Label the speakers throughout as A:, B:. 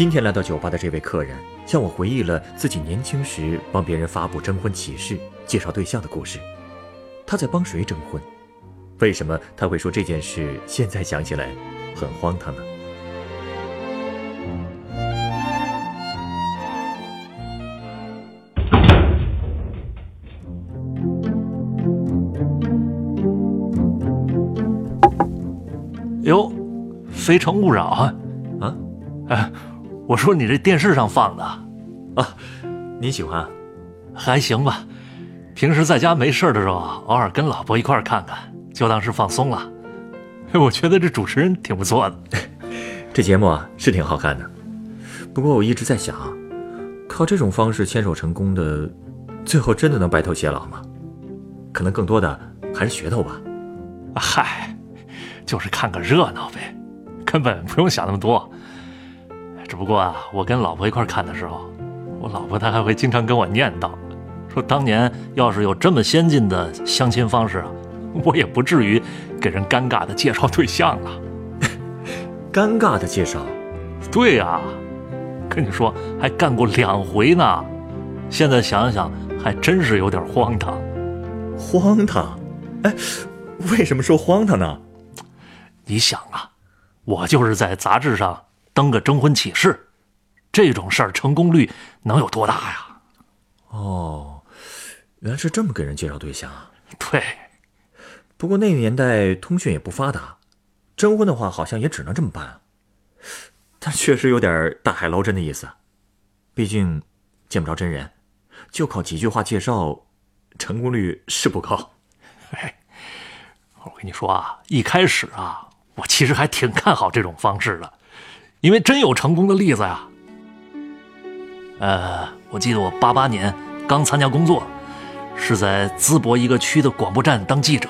A: 今天来到酒吧的这位客人，向我回忆了自己年轻时帮别人发布征婚启事、介绍对象的故事。他在帮谁征婚？为什么他会说这件事现在想起来很荒唐呢？
B: 哟，《非诚勿扰》啊，
A: 啊
B: 哎，我说你这电视上放的
A: 啊，你喜欢啊？
B: 还行吧？平时在家没事的时候，偶尔跟老婆一块儿看看，就当是放松了。我觉得这主持人挺不错的。
A: 这节目啊是挺好看的，不过我一直在想，靠这种方式牵手成功的，最后真的能白头偕老吗？可能更多的还是噱头吧。
B: 嗨，就是看个热闹呗，根本不用想那么多。只不过啊，我跟老婆一块看的时候，我老婆她还会经常跟我念叨，说当年要是有这么先进的相亲方式啊，我也不至于给人尴尬的介绍对象了。
A: 尴尬的介绍，
B: 对呀、跟你说还干过两回呢。现在想想，还真是有点荒唐。
A: 荒唐。哎，为什么说荒唐呢？
B: 你想啊，我就是在杂志上登个征婚启事，这种事儿成功率能有多大呀？
A: 哦，原来是这么给人介绍对象啊。
B: 对，
A: 不过那个年代通讯也不发达，征婚的话好像也只能这么办。但确实有点大海捞针的意思，毕竟见不着真人，就靠几句话介绍，成功率是不高。
B: 哎，我跟你说啊，一开始啊，我其实还挺看好这种方式的，因为真有成功的例子呀。呃，我记得我八八年刚参加工作，是在淄博一个区的广播站当记者，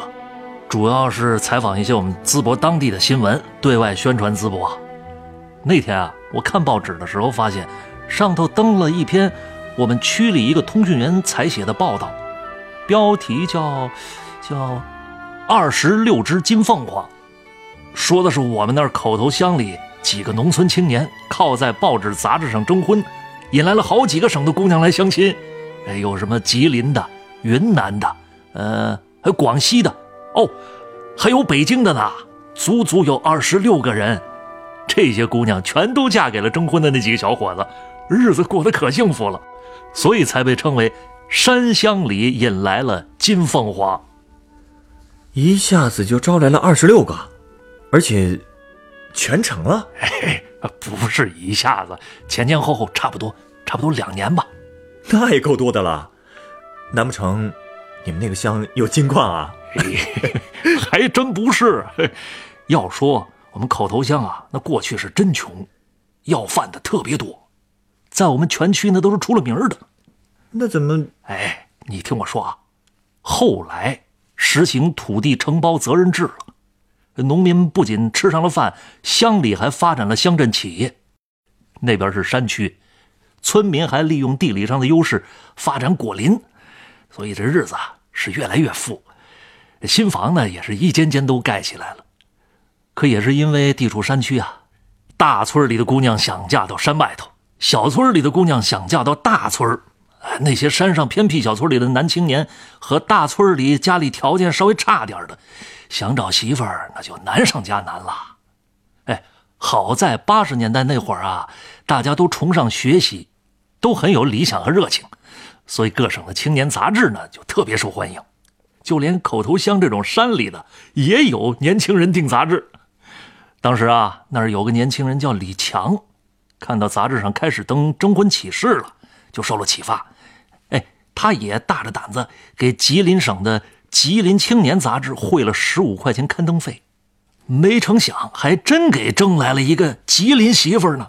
B: 主要是采访一些我们淄博当地的新闻，对外宣传淄博。那天啊，我看报纸的时候发现，上头登了一篇我们区里一个通讯员采写的报道，标题叫叫“二十六只金凤凰”，说的是我们那儿口头乡里几个农村青年靠在报纸杂志上征婚，引来了好几个省的姑娘来相亲，哎，有什么吉林的、云南的，呃，还有广西的，哦，还有北京的呢，足足有二十六个人。这些姑娘全都嫁给了征婚的那几个小伙子，日子过得可幸福了，所以才被称为山乡里引来了金凤凰。
A: 一下子就招来了二十六个，而且全成了。
B: 嘿，不是一下子，前前后后差不多，差不多两年吧。
A: 那也够多的了。难不成你们那个乡有金矿啊？
B: 还真不是。要说我们口头乡啊，那过去是真穷，要饭的特别多，在我们全区那都是出了名的。
A: 那怎么？
B: 哎，你听我说啊，后来实行土地承包责任制了，农民不仅吃上了饭，乡里还发展了乡镇企业。那边是山区，村民还利用地理上的优势发展果林，所以这日子啊是越来越富，新房呢也是一间间都盖起来了。可也是因为地处山区啊，大村里的姑娘想嫁到山外头，小村里的姑娘想嫁到大村。那些山上偏僻小村里的男青年和大村里家里条件稍微差点的，想找媳妇儿那就难上加难了。哎，好在八十年代那会儿啊，大家都崇尚学习，都很有理想和热情，所以各省的青年杂志呢就特别受欢迎，就连口头乡这种山里的也有年轻人订杂志。当时啊，那儿有个年轻人叫李强，看到杂志上开始登征婚启事了，就受了启发。哎，他也大着胆子给吉林省的《吉林青年》杂志汇了十五块钱刊登费，没成想还真给征来了一个吉林媳妇儿呢。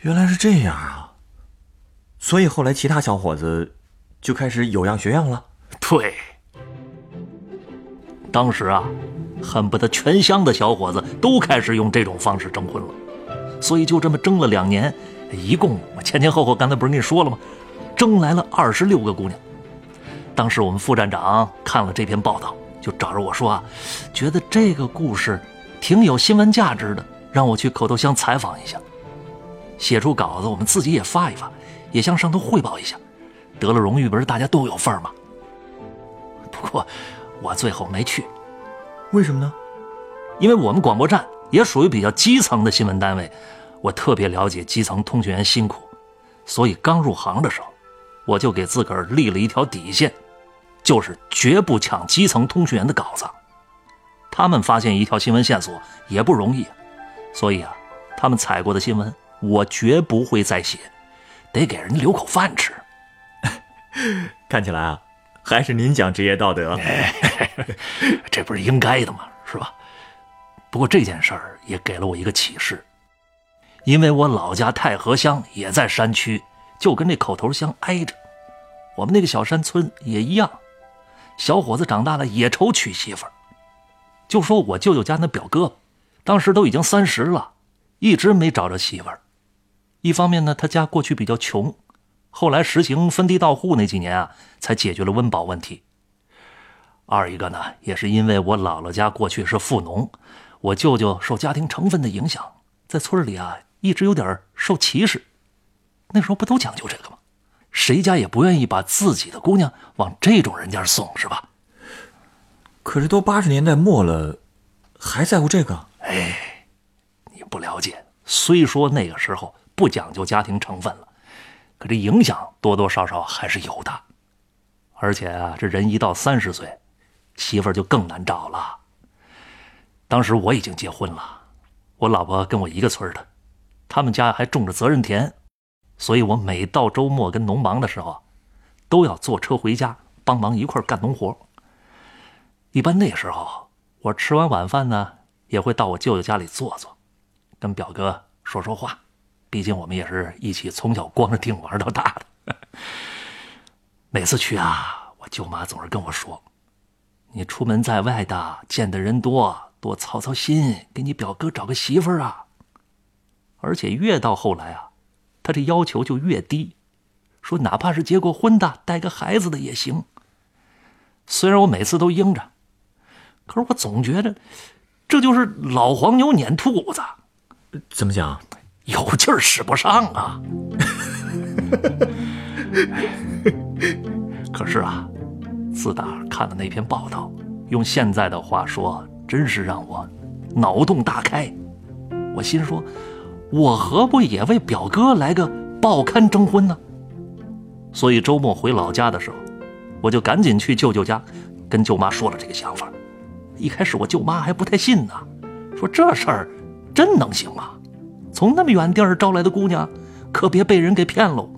A: 原来是这样啊！所以后来其他小伙子就开始有样学样了。
B: 对，当时啊，恨不得全乡的小伙子都开始用这种方式征婚了，所以就这么争了两年，一共我前前后后刚才不是跟你说了吗？争来了二十六个姑娘。当时我们副站长看了这篇报道，就找着我说啊，觉得这个故事挺有新闻价值的，让我去口头乡采访一下，写出稿子，我们自己也发一发，也向上头汇报一下。得了荣誉，不是大家都有份吗？不过，我最后没去，
A: 为什么呢？
B: 因为我们广播站也属于比较基层的新闻单位，我特别了解基层通讯员辛苦，所以刚入行的时候，我就给自个儿立了一条底线，就是绝不抢基层通讯员的稿子。他们发现一条新闻线索也不容易，所以啊，他们采过的新闻我绝不会再写，得给人留口饭吃。
A: 看起来啊。还是您讲职业道德，
B: 这不是应该的吗？是吧？不过这件事儿也给了我一个启示，因为我老家太和乡也在山区，就跟这口头乡挨着。我们那个小山村也一样，小伙子长大了也愁娶媳妇儿。就说我舅舅家那表哥，当时都已经三十了，一直没找着媳妇儿。一方面呢，他家过去比较穷。后来实行分地到户那几年啊，才解决了温饱问题。二一个呢，也是因为我姥姥家过去是富农，我舅舅受家庭成分的影响，在村里啊一直有点受歧视。那时候不都讲究这个吗？谁家也不愿意把自己的姑娘往这种人家送，是吧？
A: 可是都八十年代末了，还在乎这个？
B: 哎，你不了解。虽说那个时候不讲究家庭成分了。可这影响多多少少还是有的，而且啊，这人一到三十岁，媳妇儿就更难找了。当时我已经结婚了，我老婆跟我一个村的，他们家还种着责任田，所以我每到周末跟农忙的时候，都要坐车回家帮忙一块干农活。一般那时候，我吃完晚饭呢，也会到我舅舅家里坐坐，跟表哥说说话。毕竟我们也是一起从小光着腚玩到大的。每次去啊，我舅妈总是跟我说：“你出门在外的，见的人多，多操操心，给你表哥找个媳妇儿啊。”而且越到后来啊，他这要求就越低，说哪怕是结过婚的、带个孩子的也行。虽然我每次都应着，可是我总觉得这就是老黄牛撵兔子。
A: 怎么讲？
B: 有劲儿使不上啊！可是啊，自打看了那篇报道，用现在的话说，真是让我脑洞大开。我心说，我何不也为表哥来个报刊征婚呢？所以周末回老家的时候，我就赶紧去舅舅家，跟舅妈说了这个想法。一开始我舅妈还不太信呢，说这事儿真能行吗？从那么远地儿招来的姑娘，可别被人给骗喽！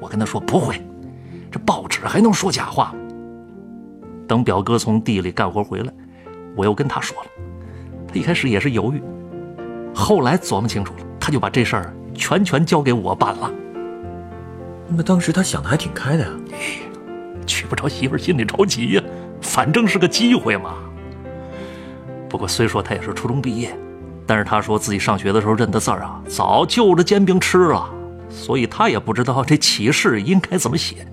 B: 我跟他说不会，这报纸还能说假话？等表哥从地里干活回来，我又跟他说了。他一开始也是犹豫，后来琢磨清楚了，他就把这事儿全权交给我办了。
A: 那当时他想的还挺开的呀。
B: 娶不着媳妇心里着急呀，反正是个机会嘛。不过虽说他也是初中毕业。但是他说自己上学的时候认的字儿啊，早就着煎饼吃了，所以他也不知道这启事应该怎么写，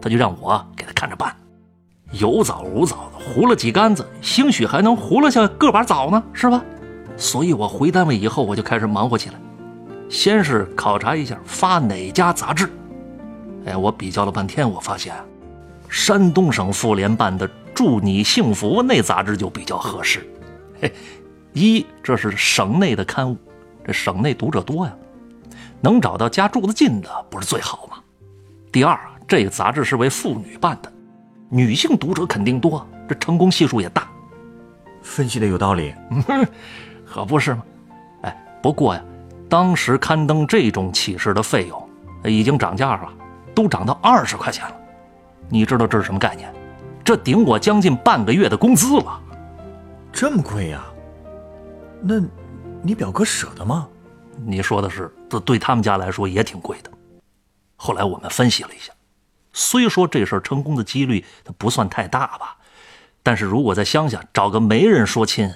B: 他就让我给他看着办。有枣无枣的糊了几竿子，兴许还能糊了下个把枣呢，是吧？所以我回单位以后，我就开始忙活起来。先是考察一下发哪家杂志，哎，我比较了半天，我发现山东省妇联办的《祝你幸福》那杂志就比较合适，嘿。一，这是省内的刊物，这省内读者多呀，能找到家住的近的不是最好吗？第二，这个杂志是为妇女办的，女性读者肯定多，这成功系数也大。
A: 分析的有道理，
B: 可不是吗？哎，不过呀，当时刊登这种启事的费用已经涨价了，都涨到二十块钱了。你知道这是什么概念？这顶我将近半个月的工资了。
A: 这么贵呀？那，你表哥舍得吗？
B: 你说的是，这对他们家来说也挺贵的。后来我们分析了一下，虽说这事儿成功的几率它不算太大吧，但是如果在乡下找个媒人说亲，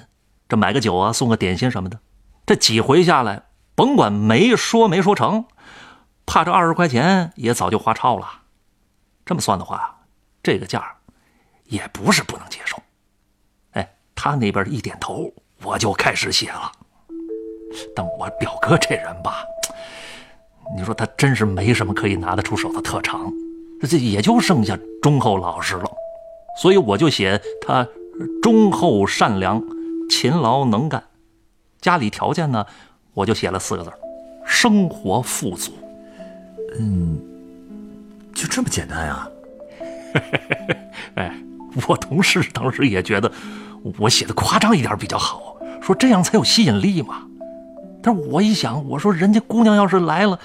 B: 这买个酒啊，送个点心什么的，这几回下来，甭管没说没说成，怕这二十块钱也早就花超了。这么算的话，这个价也不是不能接受。哎，他那边一点头，我就开始写了。但我表哥这人吧，你说他真是没什么可以拿得出手的特长，这也就剩下忠厚老实了。所以我就写他忠厚善良。勤劳能干，家里条件呢，我就写了四个字生活富足。
A: 嗯，就这么简单啊？
B: 哎，我同事当时也觉得我写的夸张一点比较好，说这样才有吸引力嘛。但是我一想，我说人家姑娘要是来了，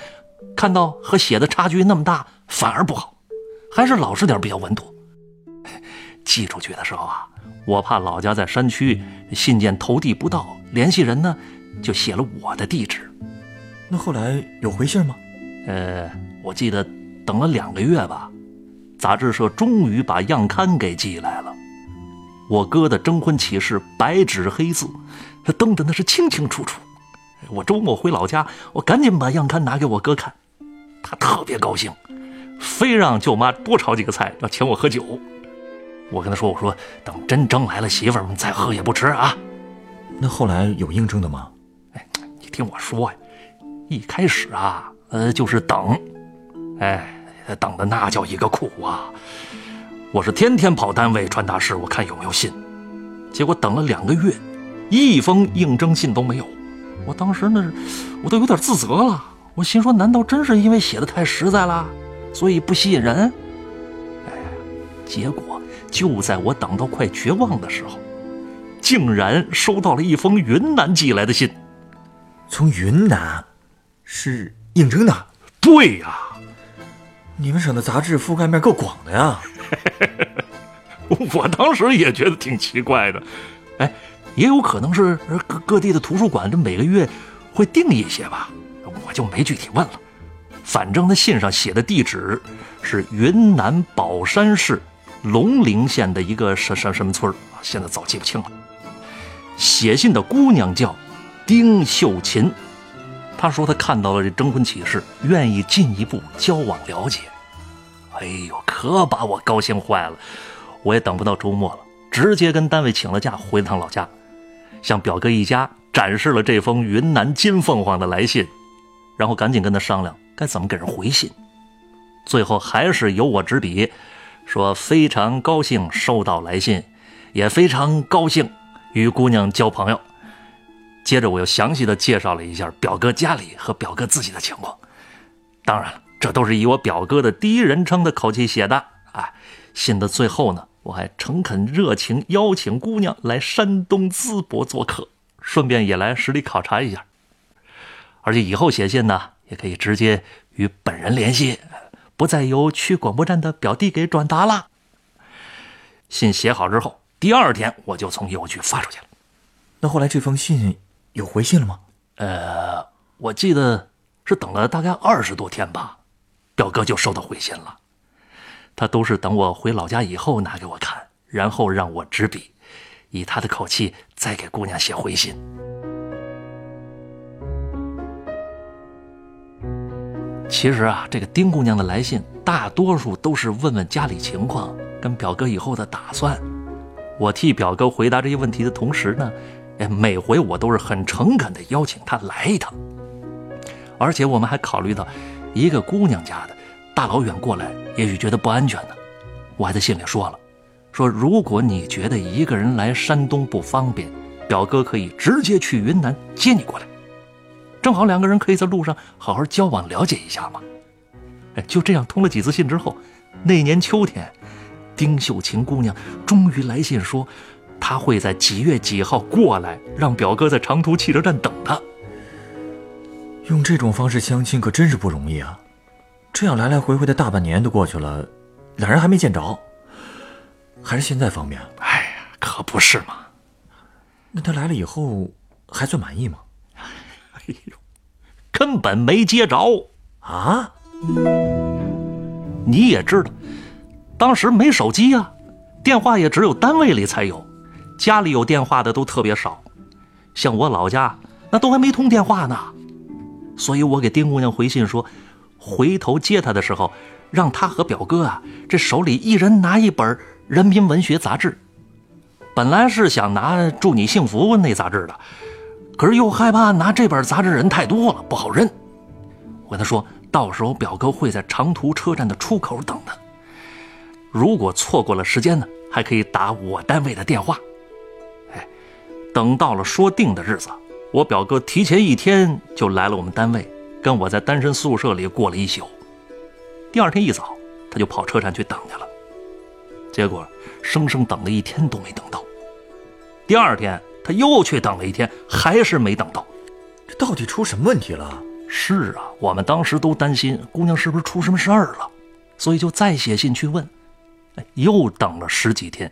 B: 看到和写的差距那么大，反而不好，还是老实点比较稳妥。寄出去的时候啊。我怕老家在山区，信件投递不到，联系人呢，就写了我的地址。
A: 那后来有回信吗？
B: 呃，我记得等了两个月吧，杂志社终于把样刊给寄来了。我哥的征婚启事白纸黑字，登的那是清清楚楚。我周末回老家，我赶紧把样刊拿给我哥看，他特别高兴，非让舅妈多炒几个菜，要请我喝酒。我跟他说：“我说等真征来了媳妇儿，再喝也不迟啊。”
A: 那后来有应征的吗？
B: 哎，你听我说呀，一开始啊，呃，就是等，哎，等的那叫一个苦啊！我是天天跑单位传达室，我看有没有信。结果等了两个月，一封应征信都没有。我当时那，我都有点自责了。我心说，难道真是因为写的太实在了，所以不吸引人？哎，结果。就在我等到快绝望的时候，竟然收到了一封云南寄来的信。
A: 从云南，是应征的。
B: 对呀，
A: 你们省的杂志覆盖面够广的呀。
B: 我当时也觉得挺奇怪的。哎，也有可能是各各地的图书馆，这每个月会定一些吧。我就没具体问了。反正那信上写的地址是云南保山市。龙陵县的一个什什什么村啊？现在早记不清了。写信的姑娘叫丁秀琴，她说她看到了这征婚启事，愿意进一步交往了解。哎呦，可把我高兴坏了！我也等不到周末了，直接跟单位请了假，回了趟老家，向表哥一家展示了这封云南金凤凰的来信，然后赶紧跟他商量该怎么给人回信。最后还是由我执笔。说非常高兴收到来信，也非常高兴与姑娘交朋友。接着我又详细的介绍了一下表哥家里和表哥自己的情况。当然了，这都是以我表哥的第一人称的口气写的。哎，信的最后呢，我还诚恳热情邀请姑娘来山东淄博做客，顺便也来实地考察一下。而且以后写信呢，也可以直接与本人联系。不再由区广播站的表弟给转达了。信写好之后，第二天我就从邮局发出去了。
A: 那后来这封信有回信了吗？
B: 呃，我记得是等了大概二十多天吧，表哥就收到回信了。他都是等我回老家以后拿给我看，然后让我执笔，以他的口气再给姑娘写回信。其实啊，这个丁姑娘的来信大多数都是问问家里情况，跟表哥以后的打算。我替表哥回答这些问题的同时呢，哎，每回我都是很诚恳地邀请他来一趟。而且我们还考虑到，一个姑娘家的，大老远过来，也许觉得不安全呢。我还在信里说了，说如果你觉得一个人来山东不方便，表哥可以直接去云南接你过来。正好两个人可以在路上好好交往了解一下嘛。就这样通了几次信之后，那年秋天，丁秀琴姑娘终于来信说，她会在几月几号过来，让表哥在长途汽车站等她。
A: 用这种方式相亲可真是不容易啊！这样来来回回的大半年都过去了，两人还没见着，还是现在方便？
B: 哎呀，可不是嘛。
A: 那他来了以后还算满意吗？
B: 哎呦，根本没接着
A: 啊！
B: 你也知道，当时没手机啊，电话也只有单位里才有，家里有电话的都特别少。像我老家那都还没通电话呢，所以我给丁姑娘回信说，回头接她的时候，让她和表哥啊，这手里一人拿一本《人民文学》杂志。本来是想拿《祝你幸福》那杂志的，可是又害怕拿这本杂志人太多了，不好认。我跟他说，到时候表哥会在长途车站的出口等他。如果错过了时间呢，还可以打我单位的电话。哎，等到了说定的日子，我表哥提前一天就来了我们单位，跟我在单身宿舍里过了一宿。第二天一早，他就跑车站去等去了。结果，生生等了一天都没等到。第二天，他又去等了一天，还是没等到。
A: 这到底出什么问题了？
B: 是啊，我们当时都担心姑娘是不是出什么事儿了，所以就再写信去问。哎，又等了十几天，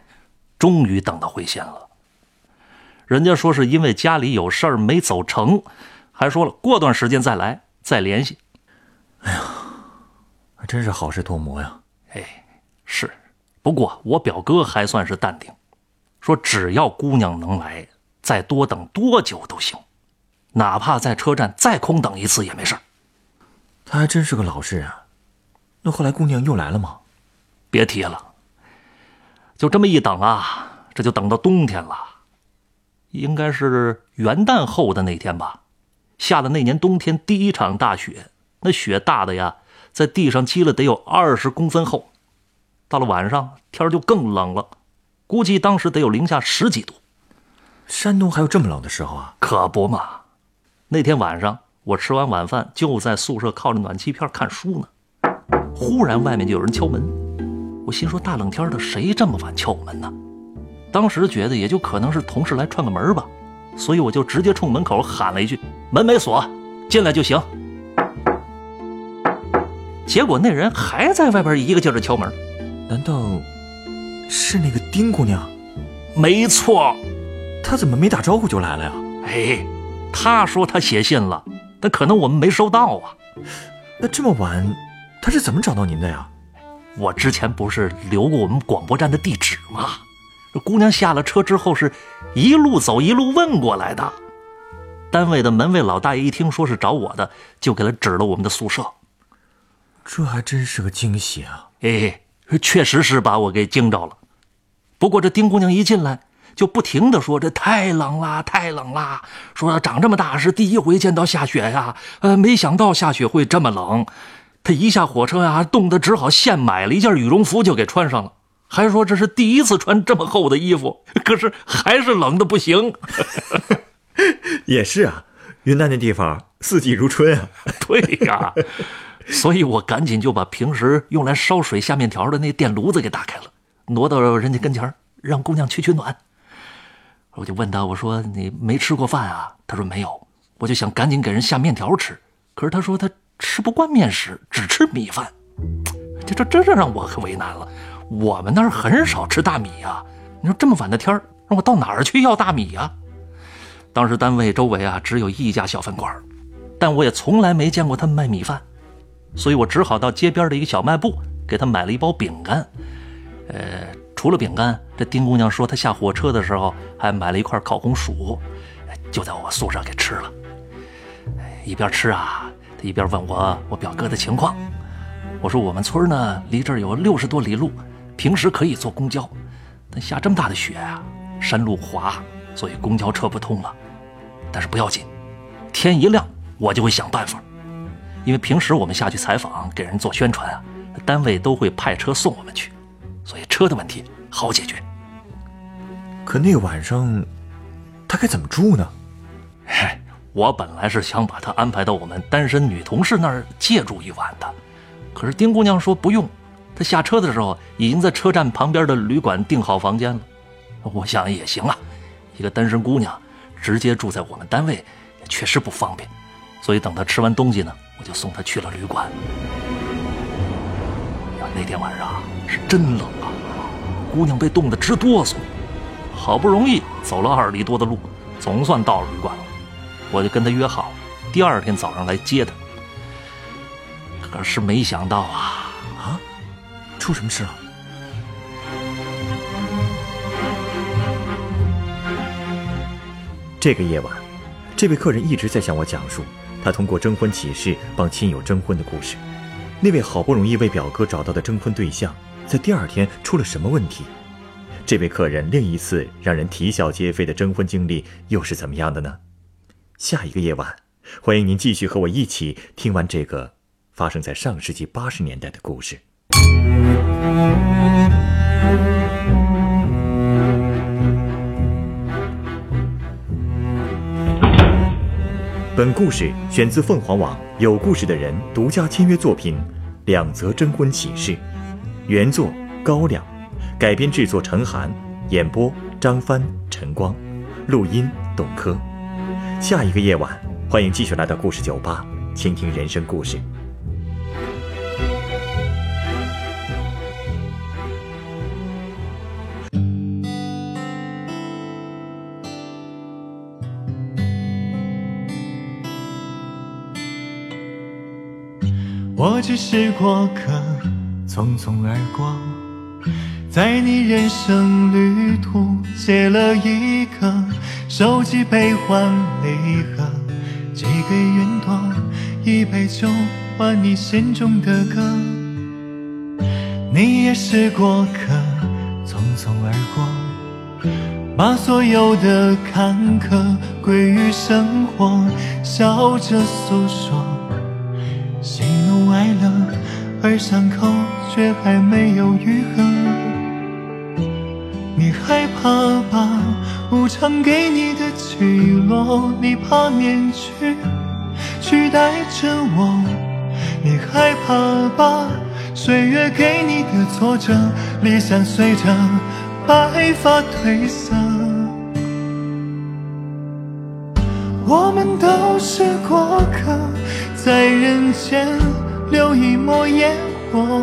B: 终于等到回信了。人家说是因为家里有事儿没走成，还说了过段时间再来再联系。
A: 哎呀，真是好事多磨呀！
B: 哎，是。不过我表哥还算是淡定，说只要姑娘能来，再多等多久都行。哪怕在车站再空等一次也没事
A: 他还真是个老实人。那后来姑娘又来了吗？
B: 别提了。就这么一等啊，这就等到冬天了。应该是元旦后的那天吧，下的那年冬天第一场大雪，那雪大的呀，在地上积了得有二十公分厚。到了晚上，天就更冷了，估计当时得有零下十几度。
A: 山东还有这么冷的时候啊？
B: 可不嘛。那天晚上，我吃完晚饭就在宿舍靠着暖气片看书呢。忽然外面就有人敲门，我心说大冷天的谁这么晚敲我门呢？当时觉得也就可能是同事来串个门吧，所以我就直接冲门口喊了一句：“门没锁，进来就行。”结果那人还在外边一个劲儿敲门。
A: 难道是那个丁姑娘？
B: 没错，
A: 她怎么没打招呼就来了呀？
B: 哎。他说他写信了，但可能我们没收到啊。
A: 那这么晚，他是怎么找到您的呀？
B: 我之前不是留过我们广播站的地址吗？这姑娘下了车之后，是一路走一路问过来的。单位的门卫老大爷一听说是找我的，就给他指了我们的宿舍。
A: 这还真是个惊喜啊！
B: 哎，确实是把我给惊着了。不过这丁姑娘一进来。就不停的说这太冷啦，太冷啦。说长这么大是第一回见到下雪呀，呃，没想到下雪会这么冷。他一下火车呀，冻得只好现买了一件羽绒服就给穿上了，还说这是第一次穿这么厚的衣服，可是还是冷的不行。
A: 也是啊，云南那地方四季如春啊。
B: 对呀，所以我赶紧就把平时用来烧水下面条的那电炉子给打开了，挪到人家跟前让姑娘取取暖。我就问他，我说你没吃过饭啊？他说没有。我就想赶紧给人下面条吃，可是他说他吃不惯面食，只吃米饭。这这这这让我可为难了。我们那儿很少吃大米呀。你说这么晚的天让我到哪儿去要大米呀？当时单位周围啊只有一家小饭馆，但我也从来没见过他们卖米饭，所以我只好到街边的一个小卖部给他买了一包饼干。呃。除了饼干，这丁姑娘说她下火车的时候还买了一块烤红薯，就在我宿舍给吃了。一边吃啊，她一边问我我表哥的情况。我说我们村呢离这儿有六十多里路，平时可以坐公交，但下这么大的雪啊，山路滑，所以公交车不通了。但是不要紧，天一亮我就会想办法，因为平时我们下去采访给人做宣传啊，单位都会派车送我们去。所以车的问题好解决。
A: 可那晚上，他该怎么住呢？
B: 嗨，我本来是想把他安排到我们单身女同事那儿借住一晚的，可是丁姑娘说不用，她下车的时候已经在车站旁边的旅馆订好房间了。我想也行啊，一个单身姑娘直接住在我们单位确实不方便，所以等她吃完东西呢，我就送她去了旅馆。那天晚上是真冷啊，姑娘被冻得直哆嗦。好不容易走了二里多的路，总算到了旅馆了。我就跟她约好，第二天早上来接她。可是没想到啊
A: 啊，
B: 出什么事了？
A: 这个夜晚，这位客人一直在向我讲述他通过征婚启事帮亲友征婚的故事。那位好不容易为表哥找到的征婚对象，在第二天出了什么问题？这位客人另一次让人啼笑皆非的征婚经历又是怎么样的呢？下一个夜晚，欢迎您继续和我一起听完这个发生在上世纪八十年代的故事。本故事选自凤凰网有故事的人独家签约作品《两则征婚启事》，原作高粱，改编制作陈寒，演播张帆、陈光，录音董珂。下一个夜晚，欢迎继续来到故事酒吧，倾听人生故事。
C: 我只是过客，匆匆而过，在你人生旅途写了一个手机悲欢离合，寄给云朵一杯酒，换你心中的歌。你也是过客，匆匆而过，把所有的坎坷归于生活，笑着诉说。喜怒哀乐，而伤口却还没有愈合。你害怕吧，无常给你的起落，你怕面具取代着我。你害怕吧，岁月给你的挫折，理想随着白发褪色。我们都是过客。在人间留一抹烟火，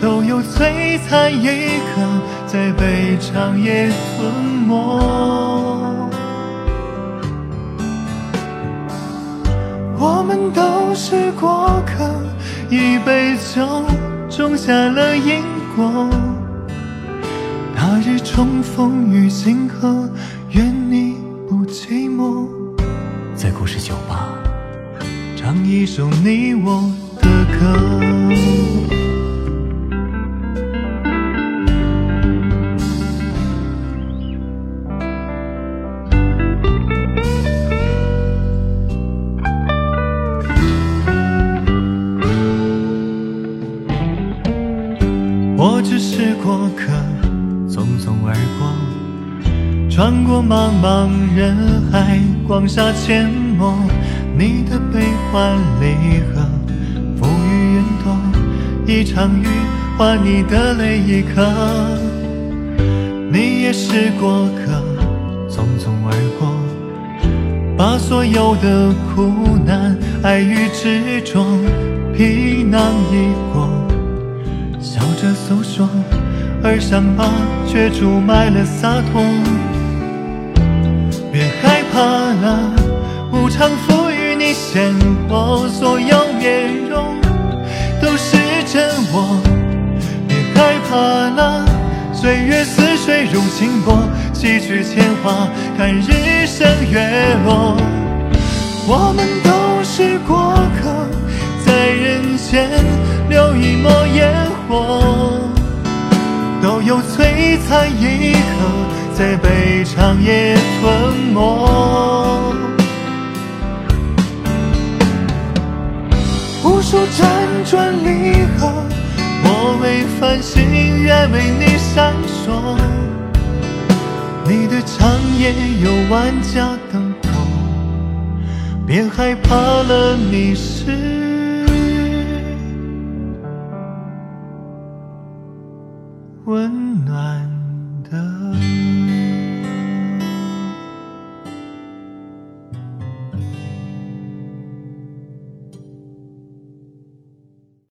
C: 都有璀璨一刻在被长夜吞没。我们都是过客，一杯酒种下了因果。那日重逢于星河，愿你不寂寞。
A: 在故事酒吧。
C: 唱一首你我的歌。我只是过客，匆匆而过，穿过茫茫人海，广厦阡陌。你的悲欢离合，浮于云朵，一场雨换你的泪一颗。你也是过客，匆匆而过，把所有的苦难、爱与执着，皮囊一过，笑着诉说，而伤疤却注满了洒脱。别害怕了，无常赋予。你鲜活，所有面容都是真我。别害怕了，岁月似水如清波，几句铅华，看日升月落。我们都是过客，在人间留一抹烟火，都有璀璨一刻，在被长夜吞没。无数辗转离合，我为繁星，愿为你闪烁。你的长夜有万家灯火，别害怕了，你是